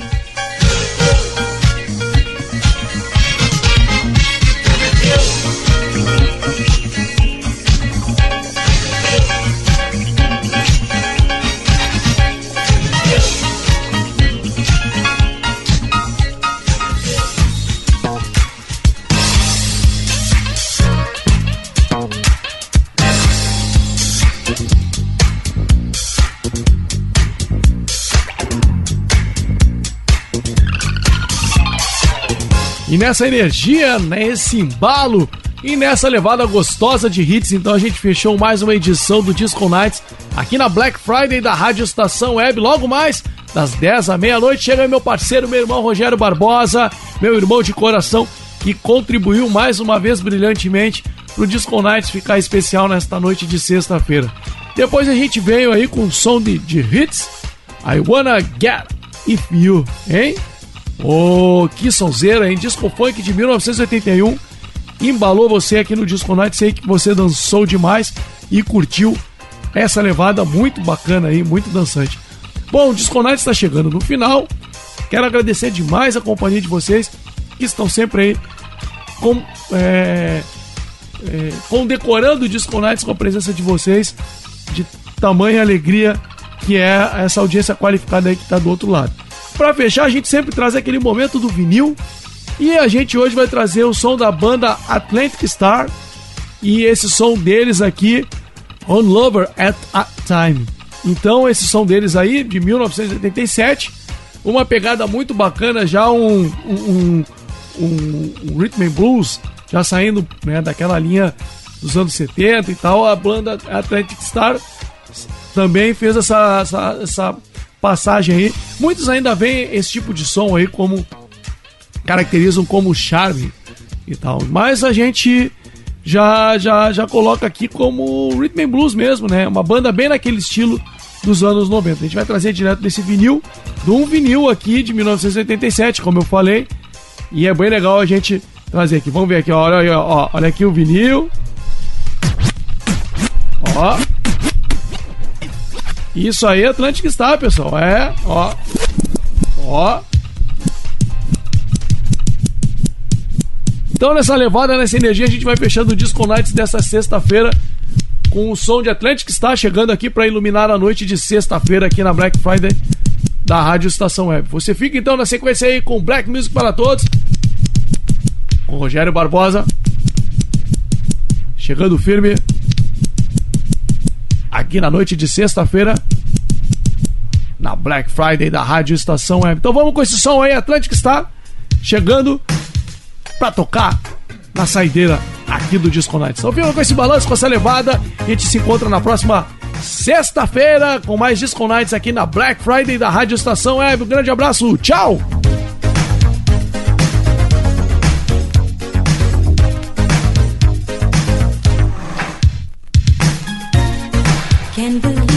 Nessa energia, nesse embalo e nessa levada gostosa de hits, então a gente fechou mais uma edição do Disco Nights aqui na Black Friday da Rádio Estação Web. Logo mais, das 10 à meia-noite, chega meu parceiro, meu irmão Rogério Barbosa, meu irmão de coração, que contribuiu mais uma vez brilhantemente pro Disco Nights ficar especial nesta noite de sexta-feira. Depois a gente veio aí com um som de, de hits. I Wanna Get If You, hein? Ô, oh, que sonzeira, hein? Disco Funk de 1981 embalou você aqui no Disco Night. Sei que você dançou demais e curtiu essa levada muito bacana aí, muito dançante. Bom, o Disco Night está chegando no final. Quero agradecer demais a companhia de vocês que estão sempre aí com, é, é, condecorando o Disco Nights com a presença de vocês, de tamanha alegria que é essa audiência qualificada aí que está do outro lado. Para fechar, a gente sempre traz aquele momento do vinil. E a gente hoje vai trazer o som da banda Atlantic Star. E esse som deles aqui, On Lover at a Time. Então, esse som deles aí, de 1987. Uma pegada muito bacana, já um, um, um, um rhythm and blues, já saindo né, daquela linha dos anos 70 e tal. A banda Atlantic Star também fez essa, essa, essa passagem aí. Muitos ainda veem esse tipo de som aí como caracterizam como charme e tal. Mas a gente já já já coloca aqui como rhythm and blues mesmo, né? Uma banda bem naquele estilo dos anos 90. A gente vai trazer direto desse vinil, de um vinil aqui de 1987, como eu falei. E é bem legal a gente trazer aqui. Vamos ver aqui, ó, olha, olha aqui o vinil. Ó. Isso aí, Atlântico está, pessoal. É, ó. Ó. Então, nessa levada, nessa energia, a gente vai fechando o Disco Nights dessa sexta-feira com o som de Atlântico está chegando aqui para iluminar a noite de sexta-feira aqui na Black Friday da Rádio Estação Web. Você fica então na sequência aí com Black Music para todos, com Rogério Barbosa, chegando firme aqui na noite de sexta-feira na Black Friday da Rádio Estação Web. Então vamos com esse som aí, Atlântico está chegando para tocar na saideira aqui do Disco Nights. Então fica com esse balanço, com essa levada. A gente se encontra na próxima sexta-feira com mais Disco Nights aqui na Black Friday da Rádio Estação Web. Um grande abraço, tchau! Can believe